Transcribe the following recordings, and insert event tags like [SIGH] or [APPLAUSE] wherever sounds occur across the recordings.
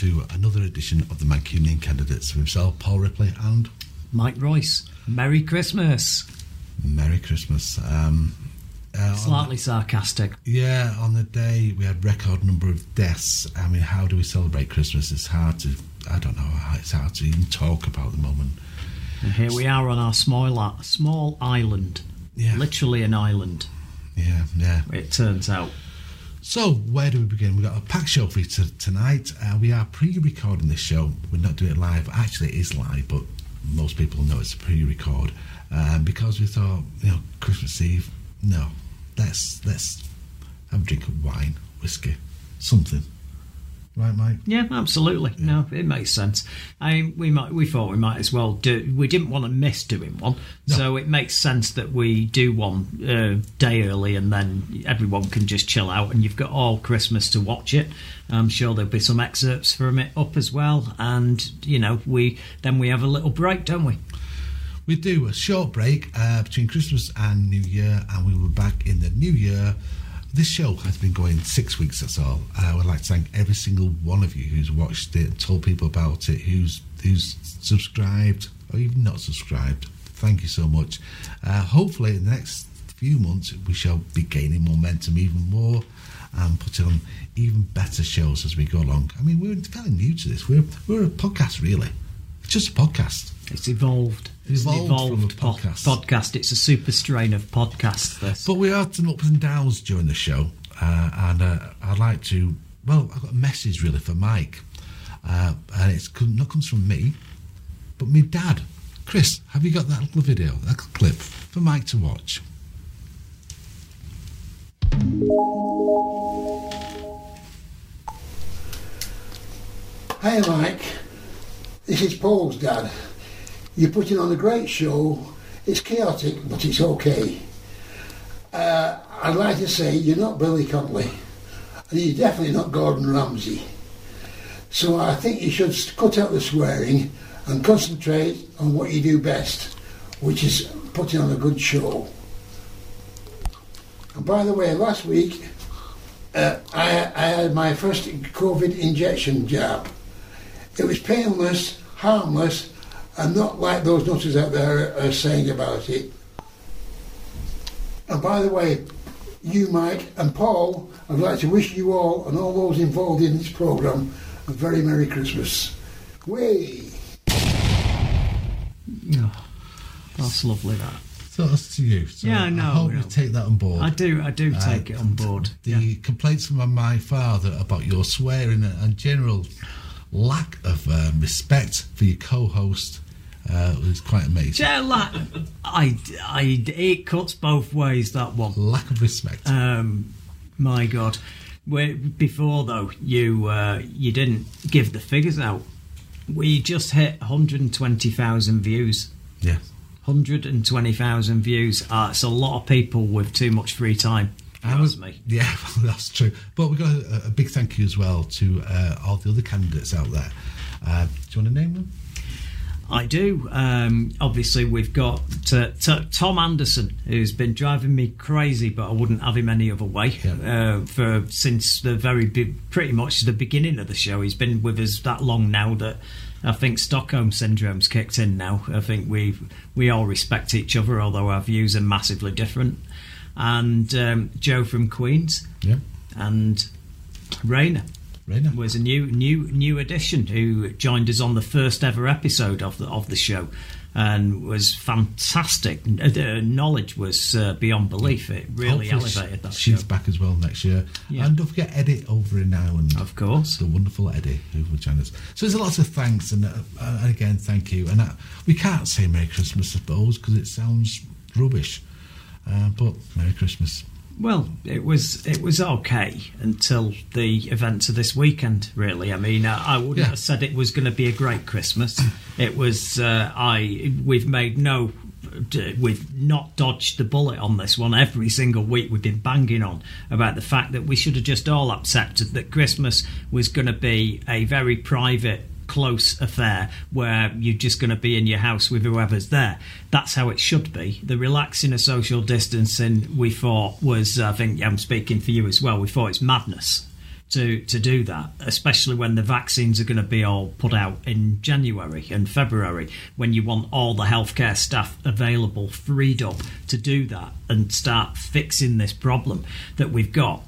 to another edition of the Mancunian Candidates with himself, Paul Ripley, and Mike Royce. Merry Christmas. Merry Christmas. Um, uh, Slightly sarcastic. yeah, on the day we had record number of deaths. I mean, how do we celebrate Christmas? It's hard to, I don't know, it's hard to even talk about at the moment. And here we are on our small small island. Yeah. Literally an island, Yeah, yeah. it turns out. So, where do we begin? We've got a packed show for you t- tonight. Uh, we are pre recording this show. We're not doing it live. Actually, it is live, but most people know it's a pre record. Um, because we thought, you know, Christmas Eve, no, let's, let's have a drink of wine, whiskey, something. Right, Mike? Yeah, absolutely. No, it makes sense. I mean, we might we thought we might as well do. We didn't want to miss doing one, No. so it makes sense that we do one uh, day early, and then everyone can just chill out, and you've got all Christmas to watch it. I'm sure there'll be some excerpts from it up as well, and you know, we then we have a little break, don't we? We do a short break uh, between Christmas and New Year, and we will be back in the New Year. This show has been going six weeks, that's all. I would like to thank every single one of you who's watched it, told people about it, who's who's subscribed or even not subscribed. Thank you so much. Uh, hopefully, in the next few months, we shall be gaining momentum even more and putting on even better shows as we go along. I mean, we're fairly new to this. We're, we're a podcast, really. It's just a podcast. It's evolved. It's It's an evolved from a po- podcast. podcast. It's a super strain of podcast. This. But we had some ups and downs during the show, uh, and uh, I'd like to. Well, I've got a message really for Mike, uh, and it's not comes from me, but my dad. Chris, have you got that little video, that little clip for Mike to watch? Hey, Mike, this is Paul's dad. You're putting on a great show. It's chaotic, but it's okay. Uh, I'd like to say you're not Billy Connolly, and you're definitely not Gordon Ramsay. So I think you should cut out the swearing and concentrate on what you do best, which is putting on a good show. And by the way, last week uh, I, I had my first COVID injection jab. It was painless, harmless, and not like those nutters out there are saying about it. And by the way, you, Mike, and Paul, I'd like to wish you all and all those involved in this programme a very Merry Christmas. Way! Oh, that's lovely. That So that's to you. So Yeah, I know, I hope I you know. take that on board. I do. I do Uh, take it on board. The Yeah. complaints from my father about your swearing and general lack of uh, respect for your co-host uh, was quite amazing. Yeah, like, I, I, it cuts both ways. That one. Lack of respect. Um, my God. Wait, before though, you uh, you didn't give the figures out. We just hit 120,000 views. yeah. 120,000 views. Uh, it's a lot of people with too much free time. That was was me. Yeah, [LAUGHS] that's true. But we've got a, a big thank you as well to uh, all the other candidates out there. Uh, do you want to name them? I do. Um, obviously, we've got uh, t- Tom Anderson, who's been driving me crazy, but I wouldn't have him any other way. Yeah. Uh, for since the very be- pretty much the beginning of the show, he's been with us that long now that I think Stockholm syndrome's kicked in. Now I think we we all respect each other, although our views are massively different. And um, Joe from Queens Yeah. and Raina Raina. was a new new new addition who joined us on the first ever episode of the of the show and was fantastic. Uh, The knowledge was uh, beyond belief. It really Hopefully elevated that She's show. back as well next year. Yeah. And don't forget Eddie over in Ireland. Of course. The wonderful Eddie who will join us. So there's a lot of thanks and, uh, and again, thank you. And uh, we can't say Merry Christmas, I suppose, because it sounds rubbish. Uh, but Merry Christmas. Well, it was it was okay until the events of this weekend. Really, I mean, I, I wouldn't Yeah. have said it was going to be a great Christmas. [COUGHS] It was. Uh, I we've made no. We've not dodged the bullet on this one. Every single week we've been banging on about the fact that we should have just all accepted that Christmas was going to be a very private close affair where you're just going to be in your house with whoever's there. That's how it should be. The relaxing of social distancing we thought was, I think I'm speaking for you as well, we thought it's madness. to to do that, especially when the vaccines are going to be all put out in January and February, when you want all the healthcare staff available, freed up to do that and start fixing this problem that we've got.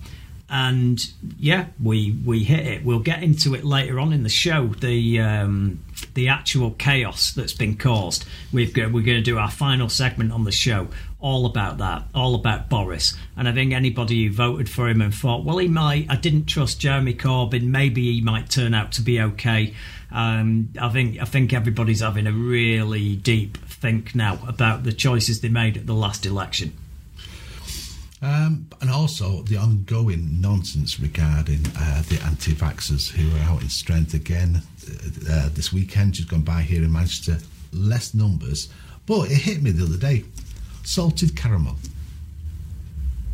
And yeah, we we hit it. We'll get into it later on in the show. The um, the actual chaos that's been caused. We've got, we're going to do our final segment on the show all about that, all about Boris. And I think anybody who voted for him and thought, well, he might, I didn't trust Jeremy Corbyn, maybe he might turn out to be okay. Um, I think I think everybody's having a really deep think now about the choices they made at the last election. Um, and also the ongoing nonsense regarding uh, the anti vaxxers who are out in strength again uh, uh, this weekend, just gone by here in Manchester. Less numbers, but it hit me the other day salted caramel.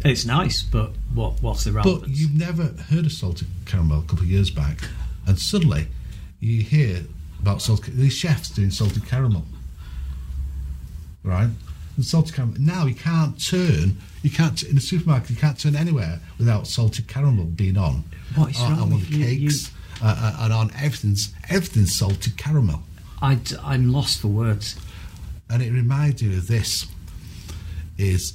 It's nice, but what what's the relevance? But you've never heard of salted caramel a couple of years back, and suddenly you hear about salted these chefs doing salted caramel, right? And salted caramel. Now you can't turn. You can't in the supermarket. You can't turn anywhere without salted caramel being on. What is on, wrong on with the you- cakes Uh, uh, and on everything's everything's salted caramel. I, I'm lost for words. and it reminds you of this is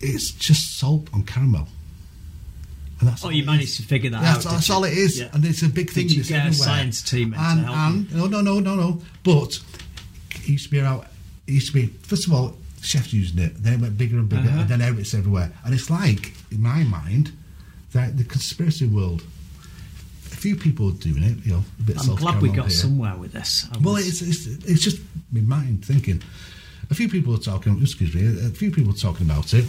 it's just salt on caramel and that's Oh, you managed to figure that that's, out. that's all you? it is Yeah. and it's a big thing Did you get a science team and, help and no no no no no but it used to be about it used to be first of all chefs using it then it went bigger and bigger Uh-huh. and then it's everywhere and it's like in my mind that the conspiracy world a few people are doing it you know a bit I'm glad we got here. somewhere with this. I Well, was- it's, it's it's just my mind thinking. A few people are talking. Excuse me. A few people are talking about it,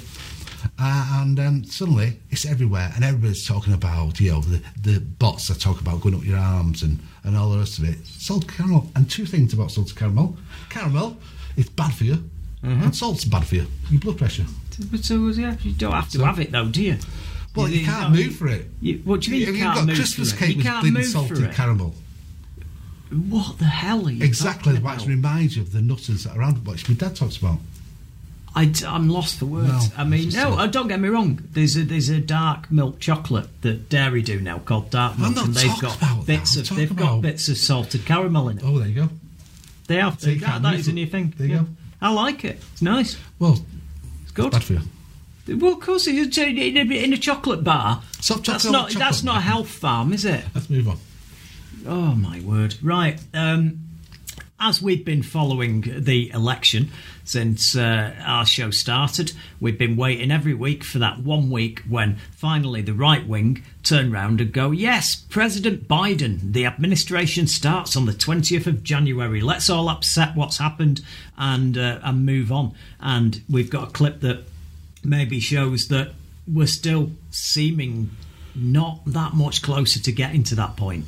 uh, and um, suddenly it's everywhere, and everybody's talking about you know the, the bots that talk about going up your arms and, and all the rest of it. Salted caramel, and two things about salted caramel: caramel, it's bad for you, Mm-hmm. and salt's bad for you. Your blood pressure. But so, yeah, you don't have to So- have it though, do you? Well, you, can't no, move for it. You, what do you mean you you can't got move Christmas for it? cake You with can't bleeding salted caramel? What the hell are you Exactly. talking What it reminds you of the nutters that are around. What my dad talks about. I, am lost for words. No, I mean, no, uh, don't get me wrong. There's a there's a dark milk chocolate that Dairy do now called dark milk, and they've got bits that. Of they've got bits of salted caramel in it. Oh, there you go. They have. You that, that is a new thing. There you Yeah. go. I like it. It's nice. Well, It's good. bad for you. Well, of course, it's in a, chocolate bar. Stop That's talking not chocolate that's not a health farm, is it? Let's move on. Oh my word! Right. Um, as we've been following the election since uh, our show started, we've been waiting every week for that one week when finally the right wing turn round and go, "Yes, President Biden. The administration starts on the twentieth of January. Let's all upset what's happened and uh, and move on." And we've got a clip that maybe shows that we're still seeming not that much closer to getting to that point.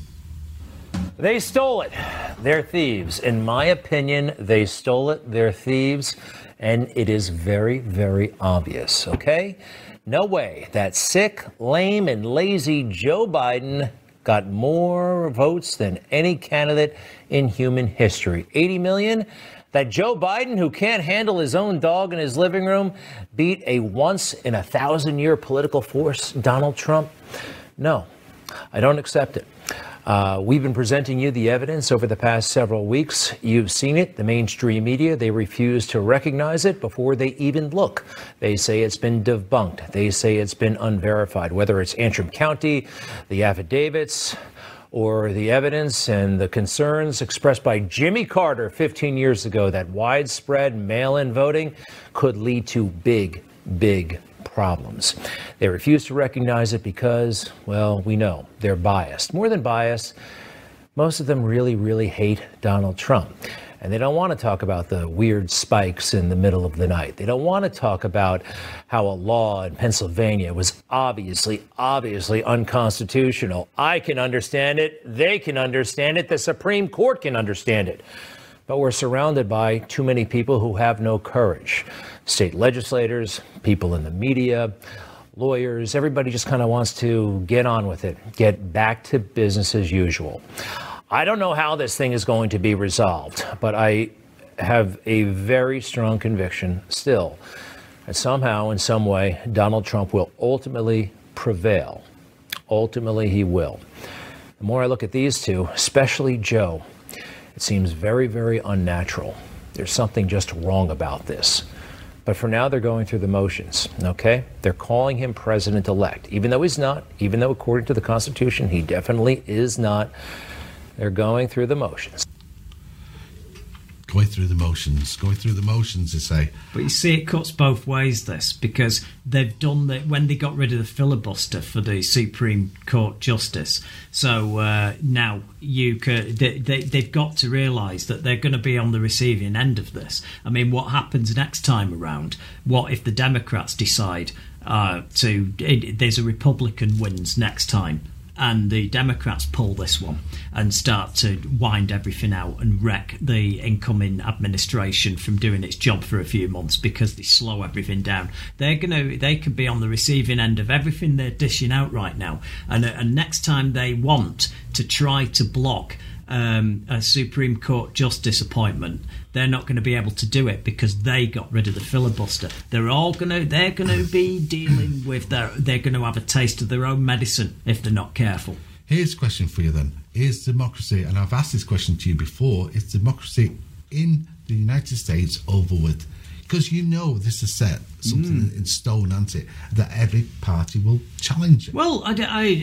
They stole it. They're thieves. In my opinion, they stole it. They're thieves. And it is very, very obvious, okay? No way that sick, lame, and lazy Joe Biden got more votes than any candidate in human history. 80 million? That Joe Biden, who can't handle his own dog in his living room, beat a once in a thousand year political force, Donald Trump? No, I don't accept it. Uh, we've been presenting you the evidence over the past several weeks. You've seen it. The mainstream media, they refuse to recognize it before they even look. They say it's been debunked. They say it's been unverified, whether it's Antrim County, the affidavits, or the evidence and the concerns expressed by Jimmy Carter 15 years ago that widespread mail in voting could lead to big, big problems. They refuse to recognize it because, well, we know they're biased. More than biased, most of them really, really hate Donald Trump. And they don't want to talk about the weird spikes in the middle of the night. They don't want to talk about how a law in Pennsylvania was obviously, obviously unconstitutional. I can understand it. They can understand it. The Supreme Court can understand it. But we're surrounded by too many people who have no courage. State legislators, people in the media, lawyers, everybody just kind of wants to get on with it, get back to business as usual. I don't know how this thing is going to be resolved, but I have a very strong conviction still that somehow, in some way, Donald Trump will ultimately prevail. Ultimately, he will. The more I look at these two, especially Joe, it seems very, very unnatural. There's something just wrong about this. But for now, they're going through the motions, okay? They're calling him president elect, even though he's not, even though according to the Constitution, he definitely is not. They're going through the motions going through the motions, going through the motions, they say. But you see, it cuts both ways. This because they've done that when they got rid of the filibuster for the Supreme Court justice. So uh, now you could, they, they, they've got to realise that they're going to be on the receiving end of this. I mean, what happens next time around? What if the Democrats decide uh, to? It, there's a Republican wins next time and the Democrats pull this one and start to wind everything out and wreck the incoming administration from doing its job for a few months because they slow everything down. They're gonna they could be on the receiving end of everything they're dishing out right now, and, uh, and next time they want to try to block um, a Supreme Court justice appointment, they're not going to be able to do it because they got rid of the filibuster. They're all going to they're going to be dealing with their they're going to have a taste of their own medicine if they're not careful. Here's a question for you then: Is democracy, and I've asked this question to you before, is democracy in the United States over with? Because you know this is set something mm. in stone, isn't it? That every party will challenge it. Well, I,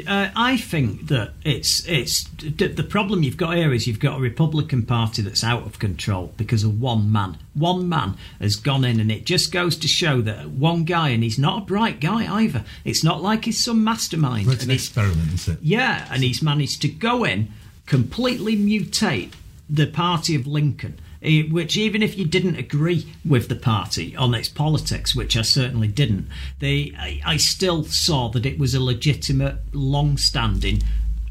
I, uh, I think that it's it's the problem you've got here is you've got a Republican Party that's out of control because of one man. One man has gone in, and it just goes to show that one guy, and he's not a bright guy either. It's not like he's some mastermind. Well, it's an experiment, isn't it? Yeah, and he's managed to go in, completely mutate the party of Lincoln Eh, which even if you didn't agree with the party on its politics, which I certainly didn't, they I, I still saw that it was a legitimate, long-standing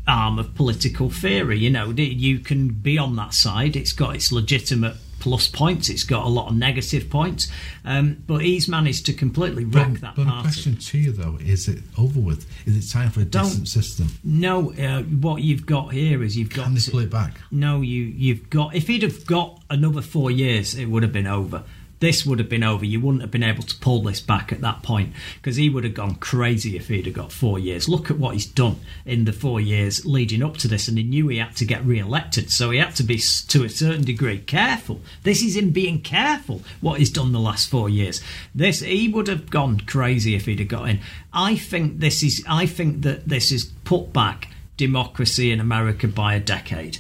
arm of political theory. You know, you can be on that side. It's got its legitimate plus points. It's got a lot of negative points, um, but he's managed to completely wreck but, that but party. the question to you though is it over with? Is it time for a Don't, decent system? No. Uh, what you've got here is you've got. Can they pull it back? No, you you've got. If he'd have got another four years, it would have been over this would have been over. You wouldn't have been able to pull this back at that point because he would have gone crazy if he'd have got four years. Look at what he's done in the four years leading up to this, and he knew he had to get re-elected, so he had to be to a certain degree careful. This is him being careful what he's done the last four years. This he would have gone crazy if he'd have got in. I think this is. I think that this is put back democracy in America by a decade.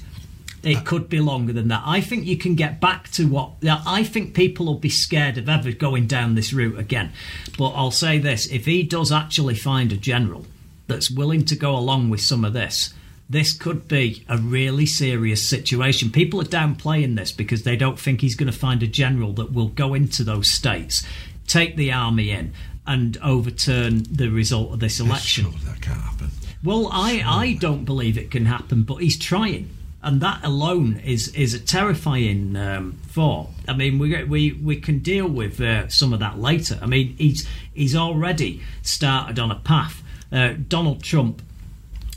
It could be longer than that. I think you can get back to what. I think people will be scared of ever going down this route again. But I'll say this if he does actually find a general that's willing to go along with some of this, this could be a really serious situation. People are downplaying this because they don't think he's going to find a general that will go into those states, take the army in, and overturn the result of this election. Sure, that can't happen. Well, I, I don't believe it can happen, but he's trying and that alone is is a terrifying um, thought. I mean, we we we can deal with uh, some of that later. I mean, he's he's already started on a path. Uh, Donald Trump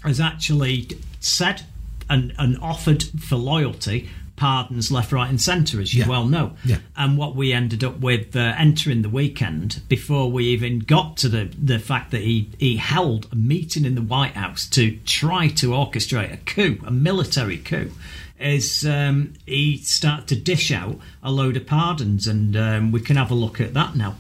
has actually said and, and offered for loyalty pardons left, right, and centre, as you yeah. well know. Yeah. And what we ended up with uh, entering the weekend before we even got to the, the fact that he, he held a meeting in the White House to try to orchestrate a coup, a military coup. Is um, he started to dish out a load of pardons, and um, we can have a look at that now.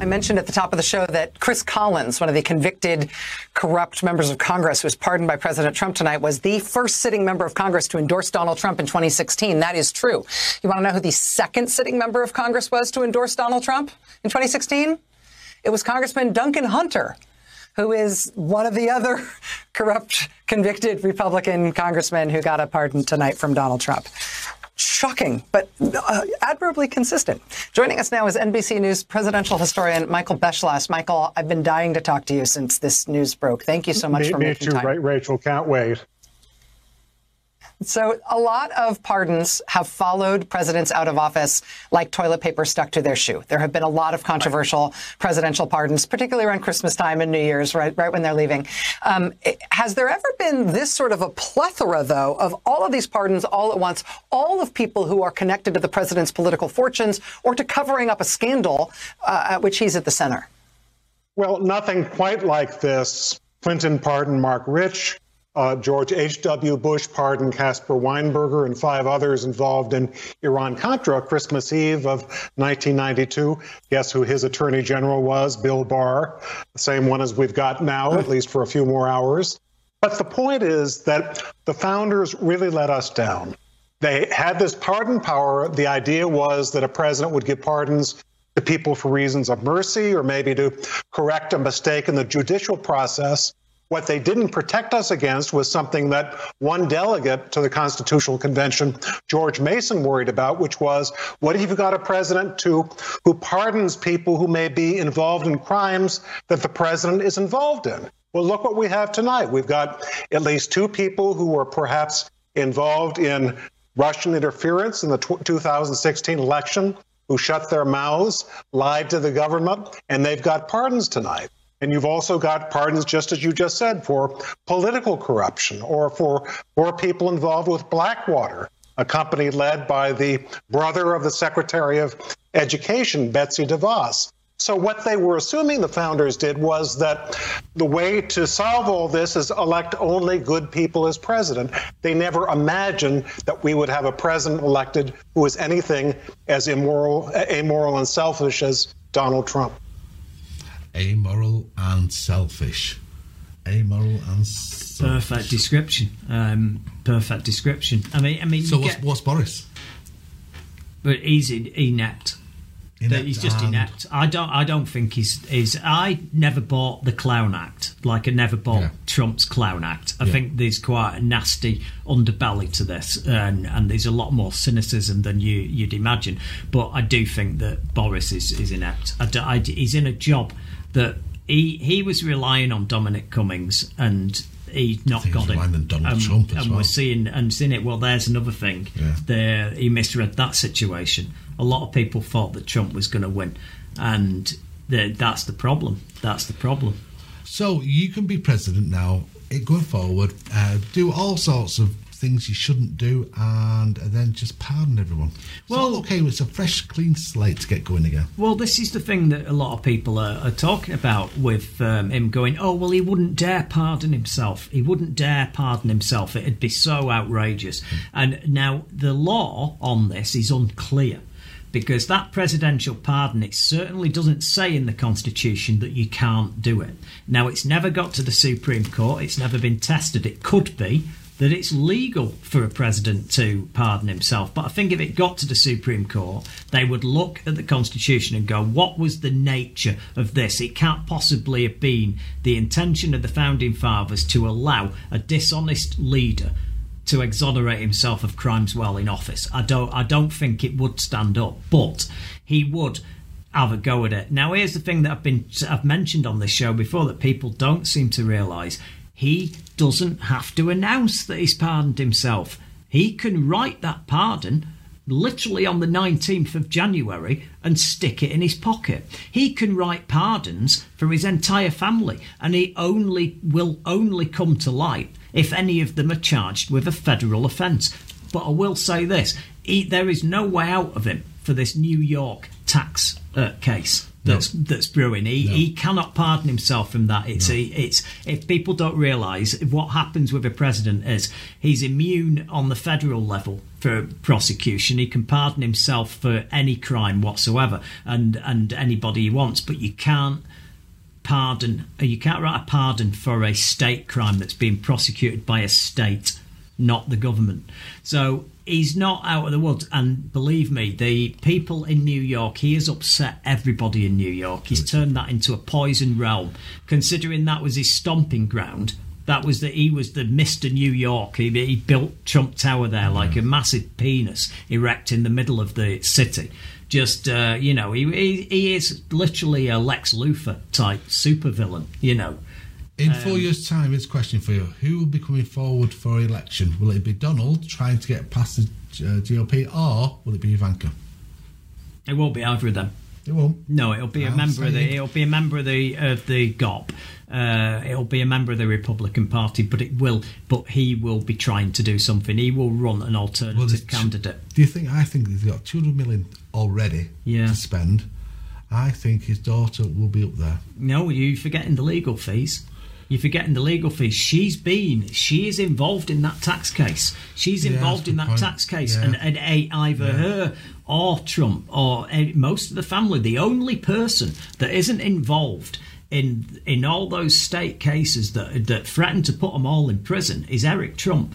I mentioned at the top of the show that Chris Collins, one of the convicted corrupt members of Congress who was pardoned by President Trump tonight, was the first sitting member of Congress to endorse Donald Trump in 2016. That is true. You want to know who the second sitting member of Congress was to endorse Donald Trump in 2016? It was Congressman Duncan Hunter, who is one of the other [LAUGHS] corrupt, convicted Republican congressmen who got a pardon tonight from Donald Trump shocking, but uh, admirably consistent. Joining us now is NBC News presidential historian Michael Beschloss. Michael, I've been dying to talk to you since this news broke. Thank you so much me, for me making too, time. Right, Rachel, can't wait. So, a lot of pardons have followed presidents out of office like toilet paper stuck to their shoe. There have been a lot of controversial presidential pardons, particularly around Christmas time and New Year's, right, right when they're leaving. Um, has there ever been this sort of a plethora, though, of all of these pardons all at once, all of people who are connected to the president's political fortunes or to covering up a scandal uh, at which he's at the center? Well, nothing quite like this Clinton pardoned Marc Rich. Uh, George H.W. Bush pardoned Caspar Weinberger and five others involved in Iran Contra Christmas Eve of 1992. Guess who his attorney general was? Bill Barr, the same one as we've got now, at least for a few more hours. But the point is that the founders really let us down. They had this pardon power. The idea was that a president would give pardons to people for reasons of mercy or maybe to correct a mistake in the judicial process. What they didn't protect us against was something that one delegate to the Constitutional Convention, George Mason, worried about, which was what if you've got a president to, who pardons people who may be involved in crimes that the president is involved in? Well, look what we have tonight. We've got at least two people who were perhaps involved in Russian interference in the 2016 election who shut their mouths, lied to the government, and they've got pardons tonight. And you've also got pardons, just as you just said, for political corruption or for, for people involved with Blackwater, a company led by the brother of the Secretary of Education, Betsy DeVos. So, what they were assuming the founders did was that the way to solve all this is elect only good people as president. They never imagined that we would have a president elected who is anything as immoral, amoral, and selfish as Donald Trump amoral and selfish. Amoral and selfish. perfect description. Um, perfect description. I mean, I mean. So what's, get- what's Boris? but he's inept. Inept he's just inept. I don't. I don't think he's. He's. I never bought the clown act. Like I never bought Yeah. Trump's clown act. I Yeah. think there's quite a nasty underbelly to this, and and there's a lot more cynicism than you you'd imagine. But I do think that Boris is is inept. I, do- I- he's in a job that he he was relying on Dominic Cummings and. He's not got it, Donald Um, Trump as and well. we're seeing and seeing it. Well, there's another thing. Yeah. There, he misread that situation. A lot of people thought that Trump was going to win, and the, that's the problem. That's the problem. So you can be president now, it, going forward, uh, do all sorts of things you shouldn't do, and then just pardon everyone. Well, Well- okay, it's a fresh, clean slate to get going again. Well, this is the thing that a lot of people are, are talking about with um, him going, oh, well, he wouldn't dare pardon himself. He wouldn't dare pardon himself. It'd be so outrageous. And now the law on this is unclear. Because that presidential pardon, it certainly doesn't say in the Constitution that you can't do it. Now, it's never got to the Supreme Court, it's never been tested. It could be, that it's legal for a president to pardon himself. But I think if it got to the Supreme Court, they would look at the Constitution and go, what was the nature of this? It can't possibly have been the intention of the founding fathers to allow a dishonest leader to exonerate himself of crimes while in office. I don't I don't think it would stand up, but he would have a go at it. Now here's the thing that I've been I've mentioned on this show before that people don't seem to realise. He doesn't have to announce that he's pardoned himself. He can write that pardon literally on the 19th of January and stick it in his pocket. He can write pardons for his entire family and he only will only come to light if any of them are charged with a federal offence. But I will say this, he, there is no way out of him for this New York tax uh, case that's that's brewing. He, he cannot pardon himself from that. It's a, it's if people don't realise what happens with a president is he's immune on the federal level for prosecution. He can pardon himself for any crime whatsoever and and anybody he wants, but you can't pardon. You can't write a pardon for a state crime that's being prosecuted by a state, not the government. So he's not out of the woods. And believe me, the people in New York, he has upset everybody in New York. He's turned that into a poison realm. Considering that was his stomping ground. That was that he was the Mister New York. He, he built Trump Tower there like a massive penis erect in the middle of the city. Just uh, you know, he, he he is literally a Lex Luthor type supervillain. You know, In four years' time, it's a question for you: Who will be coming forward for election? Will it be Donald trying to get past the uh, GOP, or will it be Ivanka? it won't be either of them. It won't. No, it'll be a I'm member of the. It'll be a member of the of the GOP. Uh, it'll be a member of the Republican Party, but it will. But he will be trying to do something. He will run an alternative Well, candidate. Do you think? I think he's got 200 million already Yeah. to spend. I think his daughter will be up there. No, you forgetting the legal fees. You're forgetting the legal fees. She's been, she is involved in that tax case. She's involved a in that point. tax case, Yeah. and, and either her or Trump or eh, most of the family, the only person that isn't involved. In, in all those state cases that that threaten to put them all in prison is Eric Trump.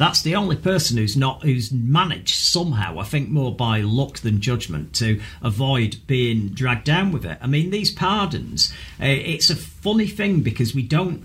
That's the only person who's not who's managed somehow, I think more by luck than judgment, to avoid being dragged down with it. I mean, these pardons, uh, it's a funny thing because we don't.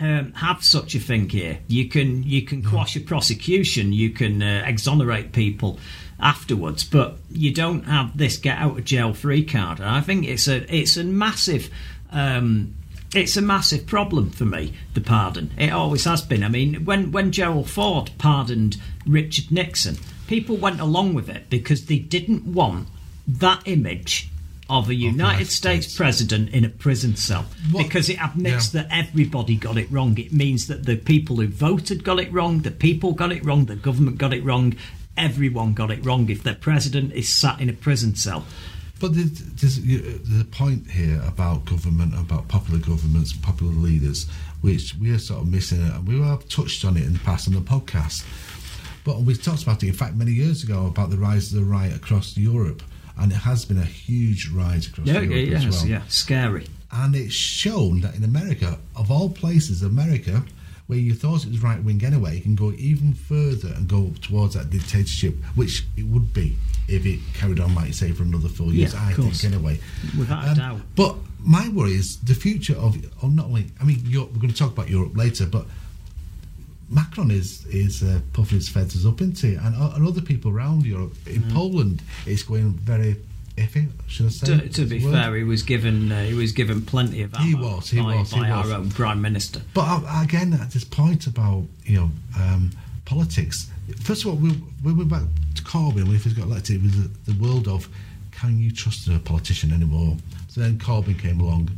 Um, have such a thing here. You can you can quash a prosecution, you can uh, exonerate people afterwards, but you don't have this get out of jail free card. And I think it's a it's a massive um, it's a massive problem for me, the pardon. It always has been. I mean, when, when Gerald Ford pardoned Richard Nixon, people went along with it because they didn't want that image of a United United States, States. president in a prison cell What- because it admits Yeah. that everybody got it wrong. It means that the people who voted got it wrong, the people got it wrong, the government got it wrong, everyone got it wrong if their president is sat in a prison cell. But there's, the point here about government, about popular governments, popular leaders, which we are sort of missing, and we have touched on it in the past on the podcast. But we talked about it, in fact, many years ago about the rise of the right across Europe, and it has been a huge rise across Yeah, Europe yeah, as well. yeah, scary. And it's shown that in America, of all places, America, where you thought it was right wing anyway, it can go even further and go towards that dictatorship, which it would be if it carried on, like you say, for another four years. Yeah, I course. think anyway. Without a Um, doubt. But my worry is the future of, of not only. I mean, Europe, we're going to talk about Europe later, but Macron is is uh, puffing his feathers up into it, and, and other people around Europe. In Mm. Poland, it's going very iffy. Should I say? To, to be fair, he was given uh, he was given plenty of ammo He was, he by, was, he by was. our own prime minister. But uh, again, at this point about you know um, politics. First of all, we we went back to Corbyn when he got elected. It was the, the world of can you trust a politician anymore? So then Corbyn came along,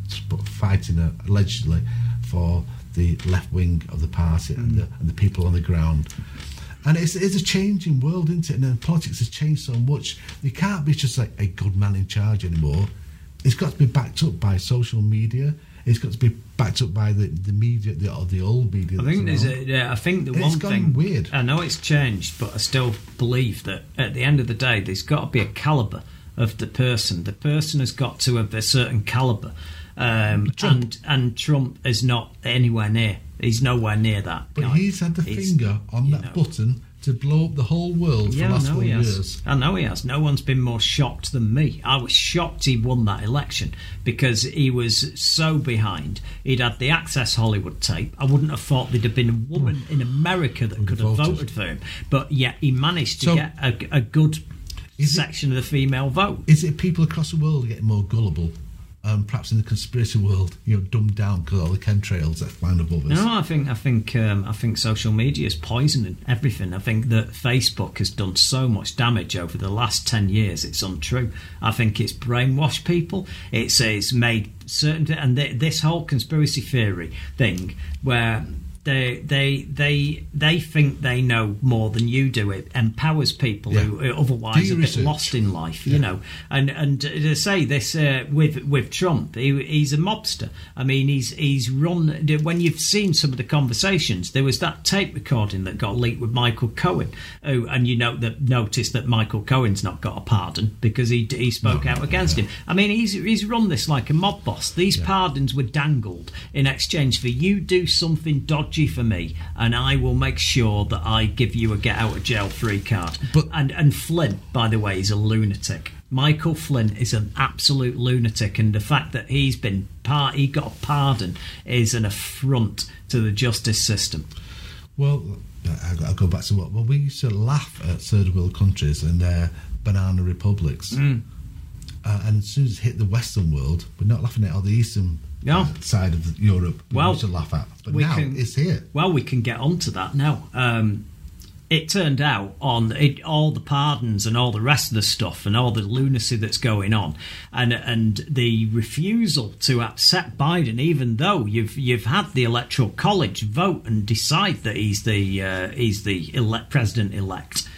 fighting uh, allegedly for the left wing of the party and, the, and the people on the ground. And it's, it's a changing world, isn't it? And then politics has changed so much. You can't be just like a good man in charge anymore. It's got to be backed up by social media. It's got to be backed up by the, the media, the, or the old media. I think there's a, yeah, I think the It's one gone thing weird. I know it's changed, but I still believe that at the end of the day, there's got to be a caliber of the person. The person has got to have a certain caliber, um, and and Trump is not anywhere near. He's nowhere near that. But he's had the He's- finger on that know. button to blow up the whole world for Yeah, the I last four years. I know he has. No one's been more shocked than me. I was shocked he won that election because he was so behind. He'd had the Access Hollywood tape. I wouldn't have thought there'd have been a woman hmm. in America that could have voted. voted for him. But yet he managed to So- get a, a good Is it- section of the female vote. Is it people across the world getting more gullible? Um, perhaps in the conspiracy world, you know, dumbed down because all the chemtrails that flying above us. No, I think I think um, I think social media is poisoning everything. I think that Facebook has done so much damage over the last ten years. It's untrue. I think it's brainwashed people. It's it's made certain and th- this whole conspiracy theory thing where. They, they they they think they know more than you do. It empowers people Yeah. who are otherwise your a bit research. lost in life, you know. And and to say this uh, with with Trump, he, he's a mobster. I mean, he's he's run. When you've seen some of the conversations, there was that tape recording that got leaked with Michael Cohen, who, and you know that noticed that Michael Cohen's not got a pardon because he he spoke No, out no, against no. him. I mean, he's he's run this like a mob boss. These pardons were dangled in exchange for you do something dodgy for me, and I will make sure that I give you a get out of jail free card. But- and and Flynn, by the way, is a lunatic. Michael Flynn is an absolute lunatic, and the fact that he's been part, he got a pardon, is an affront to the justice system. Well, I- I'll go back to what. Well, we used to laugh at third world countries and their banana republics. Mm. Uh, and as soon as it hit the Western world, we're not laughing at all the Eastern No. uh, side of Europe. We Well, to laugh at, but now can- it's here. Well, we can get onto that now. Um, it turned out on it, all the pardons and all the rest of the stuff and all the lunacy that's going on, and and the refusal to accept Biden, even though you've you've had the electoral college vote and decide that he's the uh, he's the ele- president elect.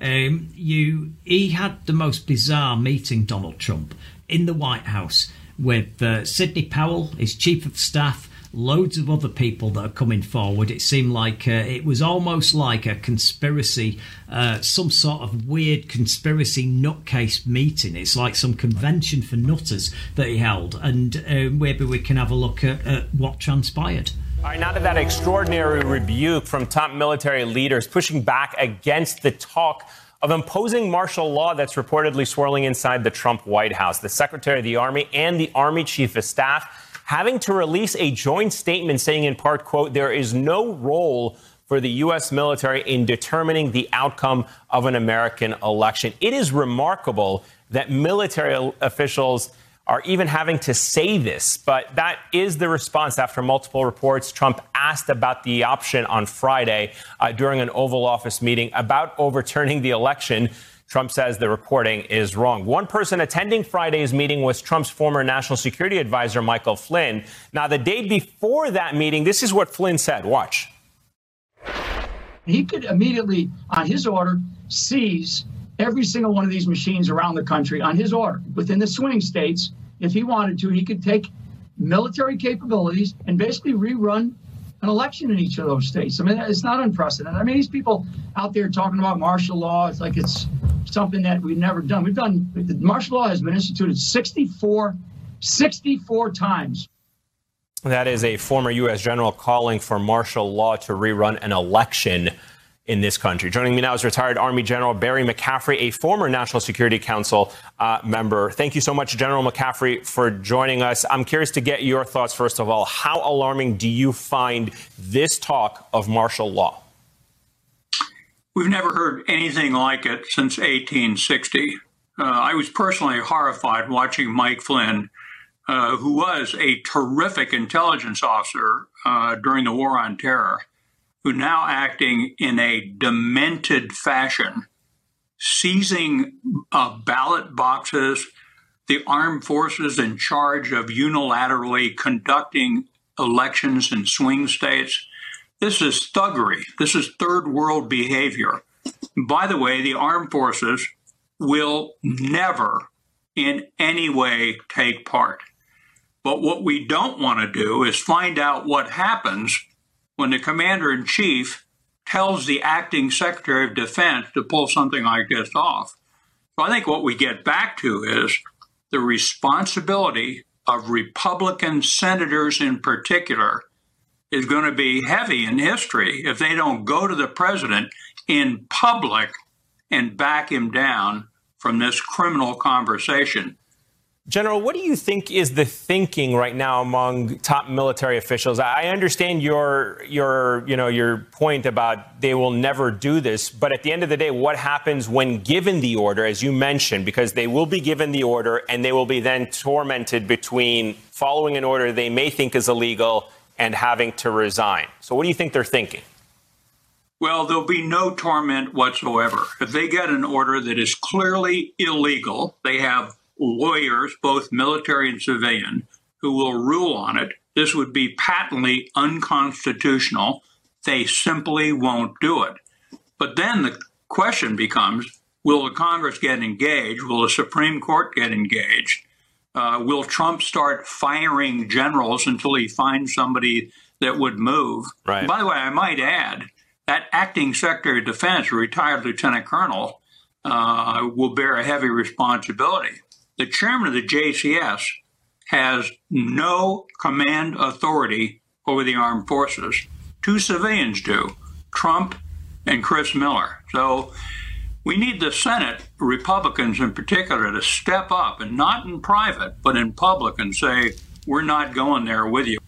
Um, you he had the most bizarre meeting, Donald Trump, in the White House with uh, Sidney Powell, his chief of staff, loads of other people that are coming forward. It seemed like uh, it was almost like a conspiracy, uh, some sort of weird conspiracy nutcase meeting. It's like some convention for nutters that he held, and uh, maybe we can have a look at, at what transpired. All right, now to that extraordinary rebuke from top military leaders pushing back against the talk of imposing martial law that's reportedly swirling inside the Trump White House. The Secretary of the Army and the Army Chief of Staff having to release a joint statement saying in part, quote, there is no role for the U.S. military in determining the outcome of an American election. It is remarkable that military officials are even having to say this. But that is the response after multiple reports. Trump asked about the option on Friday uh, during an Oval Office meeting about overturning the election. Trump says the reporting is wrong. One person attending Friday's meeting was Trump's former national security advisor, Michael Flynn. Now, the day before that meeting, this is what Flynn said. Watch. He could immediately, on his order, seize every single one of these machines around the country on his order. Within the swing states, if he wanted to, he could take military capabilities and basically rerun an election in each of those states. I mean, it's not unprecedented. I mean, these people out there talking about martial law, it's like it's something that we've never done. We've done, martial law has been instituted 64, 64 times. That is a former U.S. general calling for martial law to rerun an election in this country. Joining me now is retired Army General Barry McCaffrey, a former National Security Council uh, member. Thank you so much, General McCaffrey, for joining us. I'm curious to get your thoughts, first of all. How alarming do you find this talk of martial law? We've never heard anything like it since 1860. Uh, I was personally horrified watching Mike Flynn, uh, who was a terrific intelligence officer uh, during the War on Terror who now acting in a demented fashion, seizing uh, ballot boxes, the armed forces in charge of unilaterally conducting elections in swing states. This is thuggery. This is third world behavior. By the way, the armed forces will never in any way take part. But what we don't want to do is find out what happens when the commander in chief tells the acting secretary of defense to pull something like this off. So I think what we get back to is the responsibility of Republican senators in particular is going to be heavy in history if they don't go to the president in public and back him down from this criminal conversation. General, what do you think is the thinking right now among top military officials? I understand your your you know your point about they will never do this, but at the end of the day, what happens when given the order, as you mentioned, because they will be given the order and they will be then tormented between following an order they may think is illegal and having to resign. So, what do you think they're thinking? Well, there'll be no torment whatsoever. If they get an order that is clearly illegal, they have lawyers, both military and civilian, who will rule on it. This would be patently unconstitutional. They simply won't do it. But then the question becomes will the Congress get engaged? Will the Supreme Court get engaged? Uh, will Trump start firing generals until he finds somebody that would move? Right. By the way, I might add that acting Secretary of Defense, a retired lieutenant colonel, uh, will bear a heavy responsibility the chairman of the JCS has no command authority over the armed forces. Two civilians do, Trump and Chris Miller. So we need the Senate, Republicans in particular, to step up and not in private, but in public and say, we're not going there with you.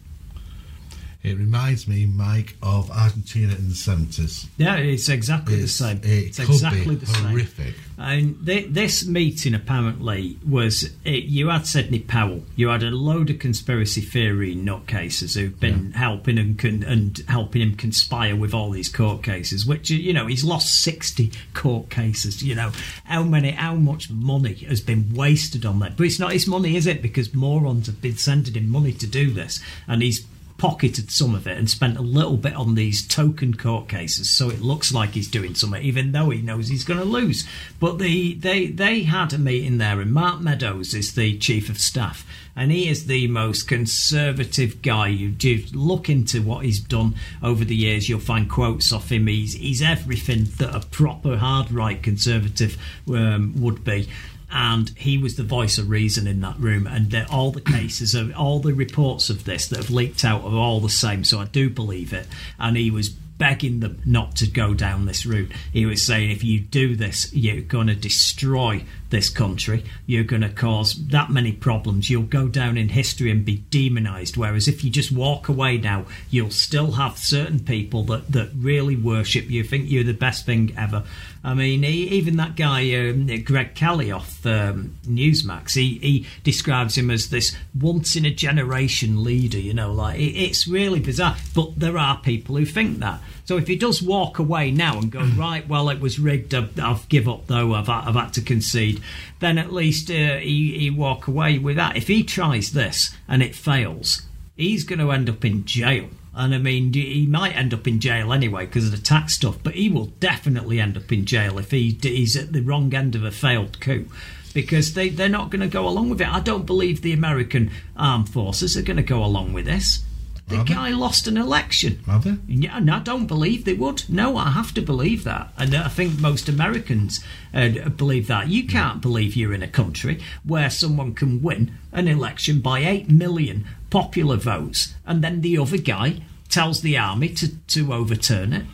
It reminds me, Mike, of Argentina in the seventies. Yeah, it's exactly It's- the same. it it's could exactly be the same. horrific. And th- this meeting apparently was it, you had Sidney Powell, you had a load of conspiracy theory nutcases who've been helping him con- and helping him conspire with all these court cases. Which you know he's lost sixty court cases. You know how many, how much money has been wasted on that? But it's not his money, is it? Because morons have been sending him money to do this, and he's pocketed some of it and spent a little bit on these token court cases, so it looks like he's doing something, even though he knows he's going to lose. But the they they had a meeting there, and Mark Meadows is the chief of staff, and he is the most conservative guy. You look into what he's done over the years, you'll find quotes off him. He's he's everything that a proper hard right conservative um, would be and he was the voice of reason in that room. And all the cases of all the reports of this that have leaked out are all the same. So I do believe it. And he was begging them not to go down this route. He was saying, if you do this, you're going to destroy this country. You're going to cause that many problems. You'll go down in history and be demonized. Whereas if you just walk away now, you'll still have certain people that, that really worship you, think you're the best thing ever. I mean, he, even that guy, um, Greg Kelly off um, Newsmax, he, he describes him as this once in a generation leader, you know, like it, it's really bizarre. But there are people who think that. So if he does walk away now and go, right, well, it was rigged, I've, I've give up though, I've, I've had to concede, then at least uh, he, he walk away with that. If he tries this and it fails, he's going to end up in jail. And I mean, he might end up in jail anyway because of the tax stuff, but he will definitely end up in jail if he, he's at the wrong end of a failed coup because they, they're not going to go along with it. I don't believe the American armed forces are going to go along with this. The Are they? guy lost an election. Are they? Yeah, and I don't believe they would. No, I have to believe that. And I think most Americans uh, believe that. You can't believe you're in a country where someone can win an election by 8 million popular votes and then the other guy tells the army to, to overturn it.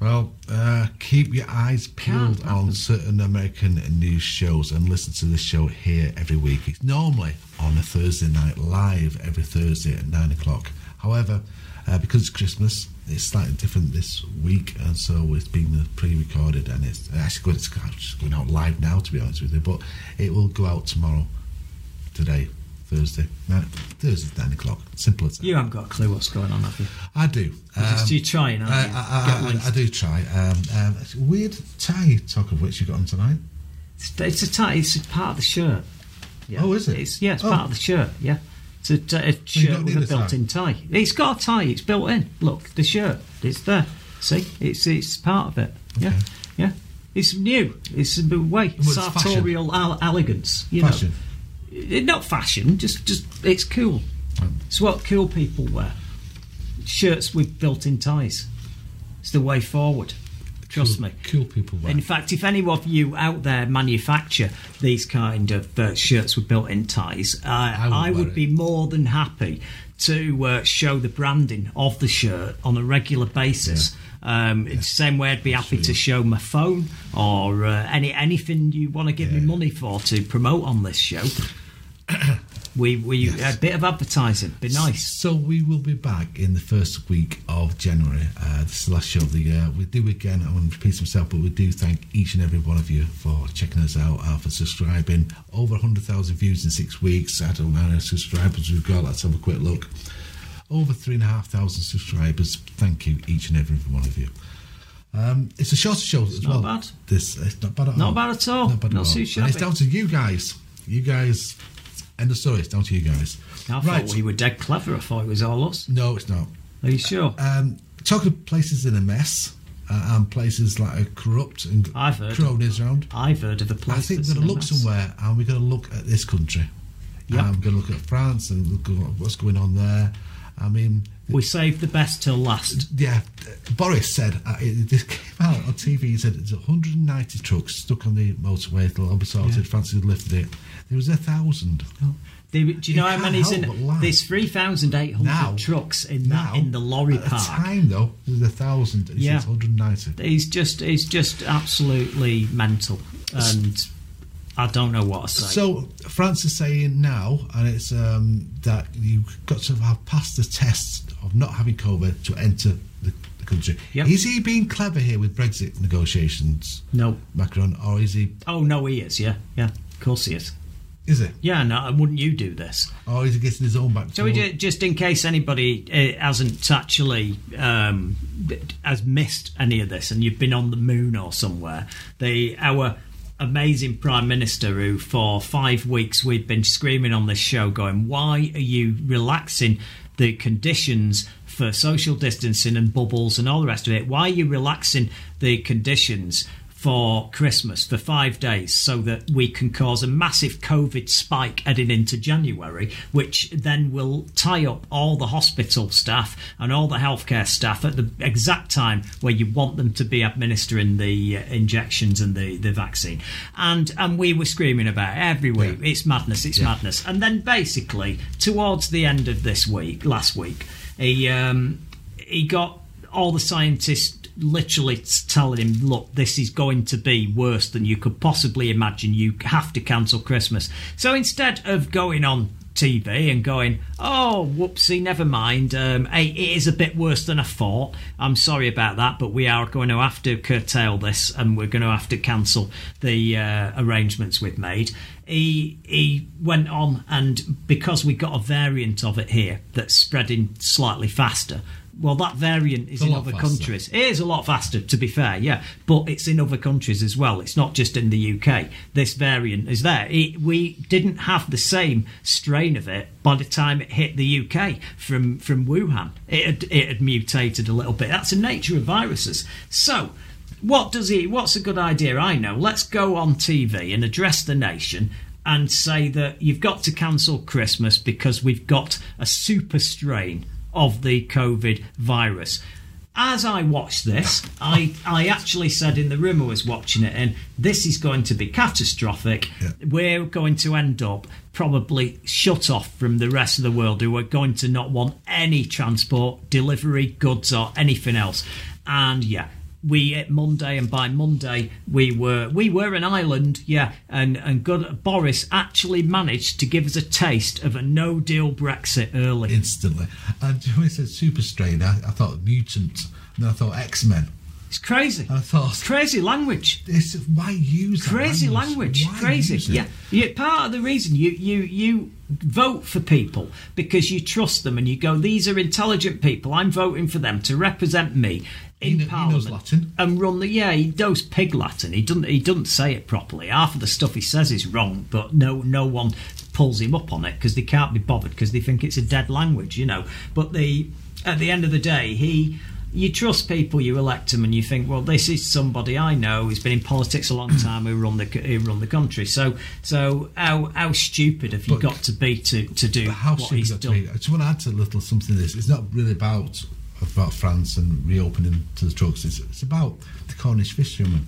Well, uh, keep your eyes peeled on certain American news shows and listen to this show here every week. It's normally on a Thursday night, live every Thursday at nine o'clock. However, uh, because it's Christmas, it's slightly different this week, and so it's been pre-recorded, and it's actually going, it's going out live now, to be honest with you. But it will go out tomorrow, today, Thursday, Thursday nine o'clock. Simple as that. You haven't got a clue what's going on, have you? I do. Just Um, you trying, aren't I, you? I, I. I, do try. Um, um, weird tie talk of which you got on tonight. It's, it's a tie. It's a part of the shirt. Yeah. Oh, is it? It's, yeah, it's Oh. part of the shirt. Yeah, it's a, t- a you shirt with a built-in tie. It's got a tie. It's built in. Look, the shirt. It's there. See, it's it's part of it. Yeah, Okay. yeah. It's new. It's a bit way it's sartorial el- elegance. You Fashion. know, not fashion. Just just it's cool. It's what cool people wear. Shirts with built-in ties. It's the way forward. Trust cool, me. Cool people. wear. In fact, if any of you out there manufacture these kind of uh, shirts with built-in ties, uh, I, wouldn't would be more than happy to uh, show the branding of the shirt on a regular basis. Um, It's the same way I'd be happy to show my phone or uh, any anything you want to give me money for to promote on this show. [COUGHS] we we a bit of advertising, be nice. So we will be back in the first week of January. Uh, this is the last show of the year. We do again. I want to repeat myself, but we do thank each and every one of you for checking us out, uh, for subscribing. Over hundred thousand views in six weeks. I don't know how many subscribers we've got. Let's have a quick look. Over three and a half thousand subscribers. Thank you, each and every one of you. Um, it's a shorter show as not well. bad. This it's not bad at Not all. bad at all. Not bad Not at too all. And it's down to you guys. You guys. End of story. It's down to you guys. I right. thought we were dead clever. I thought it was all us. No, it's not. Are you sure? Um, talking of places in a mess uh, and places that are corrupt and I've heard of cronies around. I've heard of a place. I think we're going to look mess. somewhere and we're going to look at this country. Yep. Um, we're going to look at France and look at what's going on there. I mean, We saved the best till last. yeah, Boris said, uh, it, this came out on TV, he said there's 190 trucks stuck on the motorway, they'll all be sorted, Yeah. France had lifted it. There was a thousand. They- do you know You how many's in? There's three thousand eight hundred trucks in Now, that in the lorry at the park. time though, there's a thousand. Yeah. says 190. He's just he's just absolutely mental, and I don't know what to say. So France is saying now, and it's um, that you've got to have passed the test of not having COVID to enter the, the country. Yep. Is he being clever here with Brexit negotiations, no, Macron, or is he? oh no, he is. Yeah, yeah, of course he is. Is it? Yeah, no, wouldn't you do this? Oh, he's getting his own back? So we ju- just in case anybody uh, hasn't actually um, has missed any of this, and you've been on the moon or somewhere, the our amazing prime minister, who for five weeks we've been screaming on this show, going, "Why are you relaxing?" the conditions for social distancing and bubbles and all the rest of it. Why are you relaxing the conditions for Christmas for five days so that we can cause a massive COVID spike heading into January, which then will tie up all the hospital staff and all the healthcare staff at the exact time where you want them to be administering the uh, injections and the, the vaccine. And and we were screaming about it every week. Yeah. It's madness, it's Yeah. madness. And then basically, towards the end of this week, last week, he um, he got all the scientists literally telling him, look, this is going to be worse than you could possibly imagine. You have to cancel Christmas. So instead of going on TV and going, oh, whoopsie, never mind. Um, hey, it is a bit worse than I thought. I'm sorry about that, but we are going to have to curtail this and we're going to have to cancel the uh, arrangements we've made. He, he went on, and because we got a variant of it here that's spreading slightly faster, well, that variant is in other faster. countries. It is a lot faster, to be fair, yeah, but it's in other countries as well. It's not just in the UK. This variant is there. It, we didn't have the same strain of it by the time it hit the UK from from Wuhan. It had, it had mutated a little bit. That's the nature of viruses. So. What does he? What's a good idea? I know. Let's go on TV and address the nation and say that you've got to cancel Christmas because we've got a super strain of the COVID virus. As I watched this, I, I actually said in the room I was watching it, and this is going to be catastrophic. Yeah. We're going to end up probably shut off from the rest of the world who are going to not want any transport, delivery, goods, or anything else. And yeah, we at Monday, and by Monday we were we were an island, yeah, and and good Boris actually managed to give us a taste of a no deal Brexit early. instantly. And [LAUGHS] when he said super strain, I, I thought mutant, and then I thought X Men. It's crazy. And I thought, It's crazy language. this, why use that Crazy language. Why Crazy. Yeah. yeah. Part of the reason you, you you vote for people because you trust them and you go, these are intelligent people. I'm voting for them to represent me in He he Parliament knows Latin. and run the. Yeah, he knows pig Latin. He doesn't. He doesn't say it properly. Half of the stuff he says is wrong, but no no one pulls him up on it because they can't be bothered because they think it's a dead language. You know. But the at the end of the day, he you trust people, you elect them, and you think, well, this is somebody I know. He's been in politics a long time. Who run the who run the country. So so how how stupid have you But- got to be to to do how what he's that done? be? I just want to add to a little something to this. It's not really about about France and reopening to the trucks. It's, it's about the Cornish fishermen.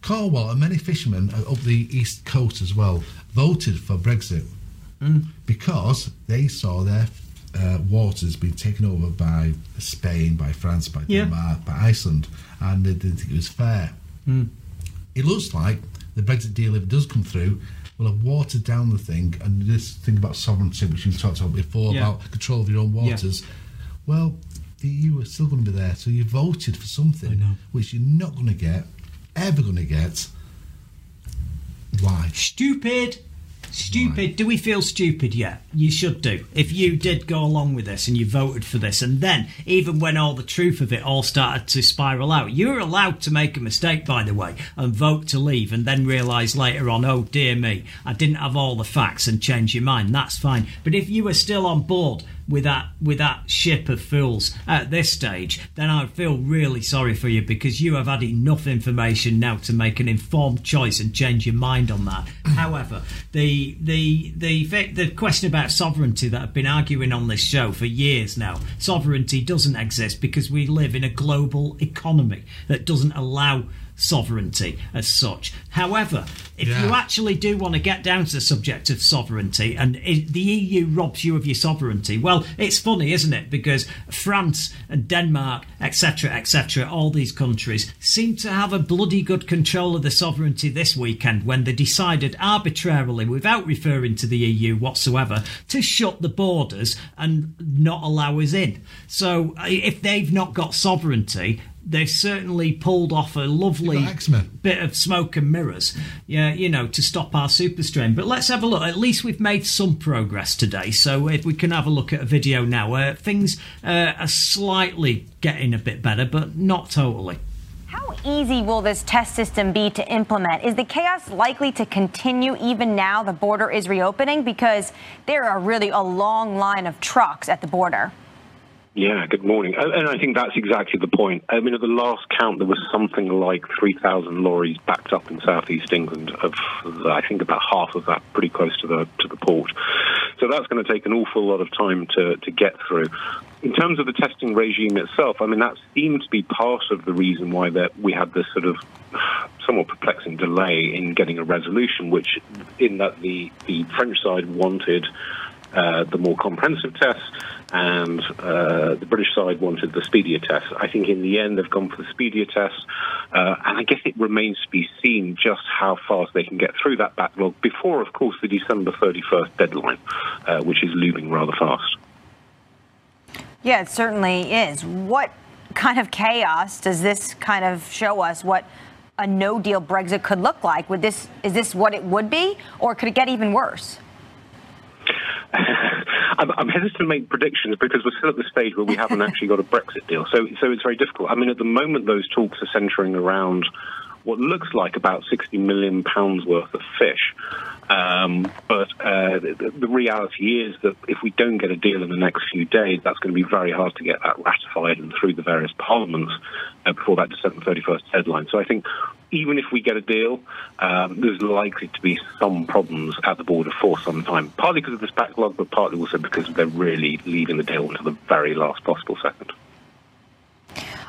Cornwall and many fishermen uh, up the east coast as well voted for Brexit Mm. because they saw their uh, waters being taken over by Spain, by France, by Yeah. Denmark, by Iceland, and they didn't think it was fair. Mm. It looks like the Brexit deal, if it does come through, will have watered down the thing. And this thing about sovereignty, which you've talked about before, Yeah. about control of your own Yeah. waters. Well, the EU are still going to be there. So you voted for something which you're not going to get, ever going to get. Why? Stupid. Stupid. Do we feel stupid yet? You should do. If you did go along with this and you voted for this, and then, even when all the truth of it all started to spiral out, you're allowed to make a mistake, by the way, and vote to leave, and then realise later on, oh dear me, I didn't have all the facts and change your mind. That's fine. But if you were still on board with that with that ship of fools at this stage, then I feel really sorry for you because you have had enough information now to make an informed choice and change your mind on that. However, the the the fact- the question about sovereignty that I've been arguing on this show for years now, sovereignty doesn't exist because we live in a global economy that doesn't allow sovereignty as such. However, if Yeah. you actually do want to get down to the subject of sovereignty and the EU robs you of your sovereignty, well, it's funny, isn't it? Because France and Denmark, etc., etc., all these countries seem to have a bloody good control of the sovereignty this weekend when they decided arbitrarily, without referring to the EU whatsoever, to shut the borders and not allow us in. So if they've not got sovereignty, they've certainly pulled off a lovely You've got X-Men. bit of smoke and mirrors, yeah, you know, to stop our super strain. But let's have a look. At least we've made some progress today. So if we can have a look at a video now, uh, things uh, are slightly getting a bit better, but not totally. How easy will this test system be to implement? Is the chaos likely to continue even now the border is reopening? Because there are really a long line of trucks at the border. Yeah, good morning. And I think that's exactly the point. I mean, at the last count, there was something like 3,000 lorries backed up in southeast England. Of I think about half of that, pretty close to the to the port. So that's going to take an awful lot of time to to get through. In terms of the testing regime itself, I mean, that seemed to be part of the reason why that we had this sort of somewhat perplexing delay in getting a resolution, which in that the the French side wanted uh, the more comprehensive test, and uh, the British side wanted the speedier test. I think in the end they've gone for the speedier test, uh, and I guess it remains to be seen just how fast they can get through that backlog before, of course, the December 31st deadline, uh, which is looming rather fast. Yeah, it certainly is. What kind of chaos does this kind of show us? What a no deal Brexit could look like? Would this is this what it would be, or could it get even worse? [LAUGHS] I'm, I'm, hesitant to make predictions because we're still at the stage where we haven't [LAUGHS] actually got a Brexit deal. So, so it's very difficult. I mean, at the moment, those talks are centering around what looks like about 60 million pounds worth of fish. Um, but uh, the, the, reality is that if we don't get a deal in the next few days, that's going to be very hard to get that ratified and through the various parliaments uh, before that December 31st deadline. So I think even if we get a deal, um, there's likely to be some problems at the border for some time, partly because of this backlog, but partly also because they're really leaving the deal until the very last possible second.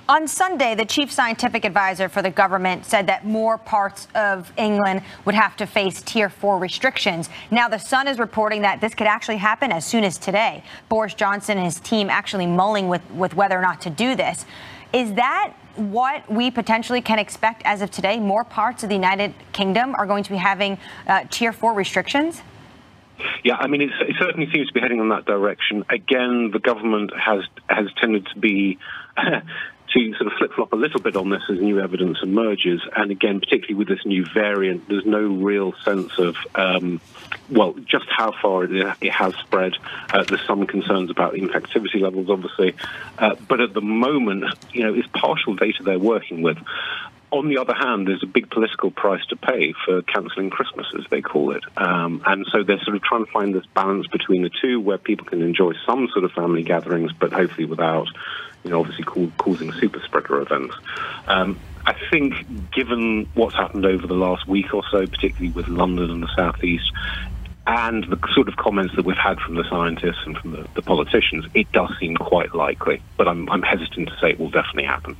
On Sunday, the chief scientific advisor for the government said that more parts of England would have to face tier four restrictions. Now, the Sun is reporting that this could actually happen as soon as today. Boris Johnson and his team actually mulling with, with whether or not to do this. Is that what we potentially can expect as of today? More parts of the United Kingdom are going to be having uh, tier four restrictions? Yeah, I mean, it certainly seems to be heading in that direction. Again, the government has has tended to be [LAUGHS] to sort of flip flop a little bit on this as new evidence emerges. And again, particularly with this new variant, there's no real sense of, um, well, just how far it, has spread. Uh, there's some concerns about infectivity levels, obviously. Uh, but at the moment, you know, it's partial data they're working with. On the other hand, there's a big political price to pay for cancelling Christmas, as they call it. Um, and so they're sort of trying to find this balance between the two where people can enjoy some sort of family gatherings, but hopefully without you know, obviously causing super spreader events. Um, I think, given what's happened over the last week or so, particularly with London and the southeast, and the sort of comments that we've had from the scientists and from the, the politicians, it does seem quite likely. But I'm, I'm hesitant to say it will definitely happen.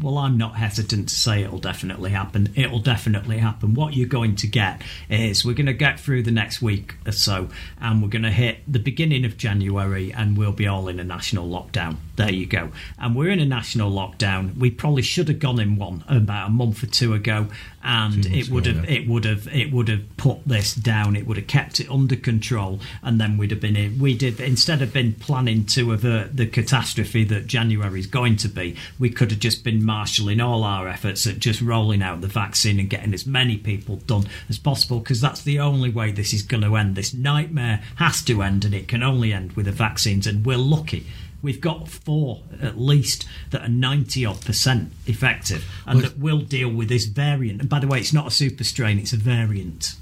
Well, I'm not hesitant to say it'll definitely happen. It'll definitely happen. What you're going to get is we're going to get through the next week or so, and we're going to hit the beginning of January, and we'll be all in a national lockdown. There you go. And we're in a national lockdown. We probably should have gone in one about a month or two ago, and it would have yeah. it would have it would have put this down. It would have kept it under control, and then we'd have been in. We did instead of been planning to avert the catastrophe that January is going to be. We could have just been marshalling all our efforts at just rolling out the vaccine and getting as many people done as possible because that's the only way this is going to end. This nightmare has to end, and it can only end with the vaccines. And we're lucky we've got four at least that are 90 odd percent effective and well, that will deal with this variant. And by the way, it's not a super strain, it's a variant.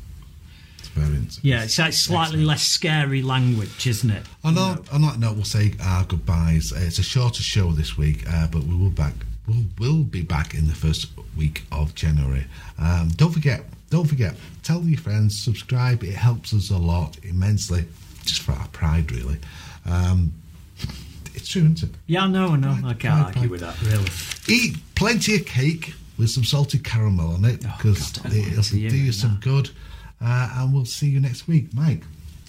It's variant. Yeah, it's, it's slightly Excellent. less scary language, isn't it? On, that, on that note, we'll say our goodbyes. Uh, it's a shorter show this week, uh, but we will back. We'll, we'll be back in the first week of January. Um, don't forget, don't forget, tell your friends, subscribe. It helps us a lot immensely, just for our pride, really. Um, it's true, isn't it? Yeah, no, no, I can't argue with that. Really, eat plenty of cake with some salted caramel on it because oh, it'll do you some good. Uh, and we'll see you next week, Mike.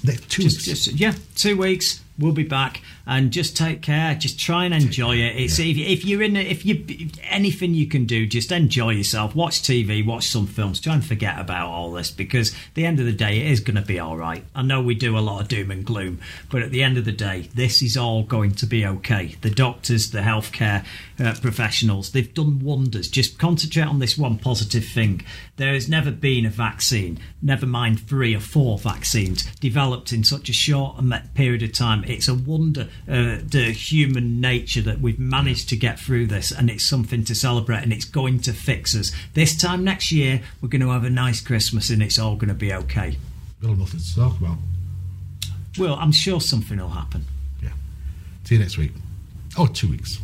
Next two just, weeks. Just, yeah, two weeks. We'll be back and just take care. Just try and enjoy it. It's yeah. if, if, you're in, if you anything you can do, just enjoy yourself. Watch TV, watch some films. Try and forget about all this because at the end of the day, it is going to be all right. I know we do a lot of doom and gloom, but at the end of the day, this is all going to be okay. The doctors, the healthcare uh, professionals, they've done wonders. Just concentrate on this one positive thing. There has never been a vaccine, never mind three or four vaccines, developed in such a short period of time It's a wonder, uh, the human nature that we've managed to get through this, and it's something to celebrate, and it's going to fix us. This time next year, we're going to have a nice Christmas, and it's all going to be okay. We'll nothing to talk about. Well, I'm sure something will happen. Yeah. See you next week. Oh, two weeks.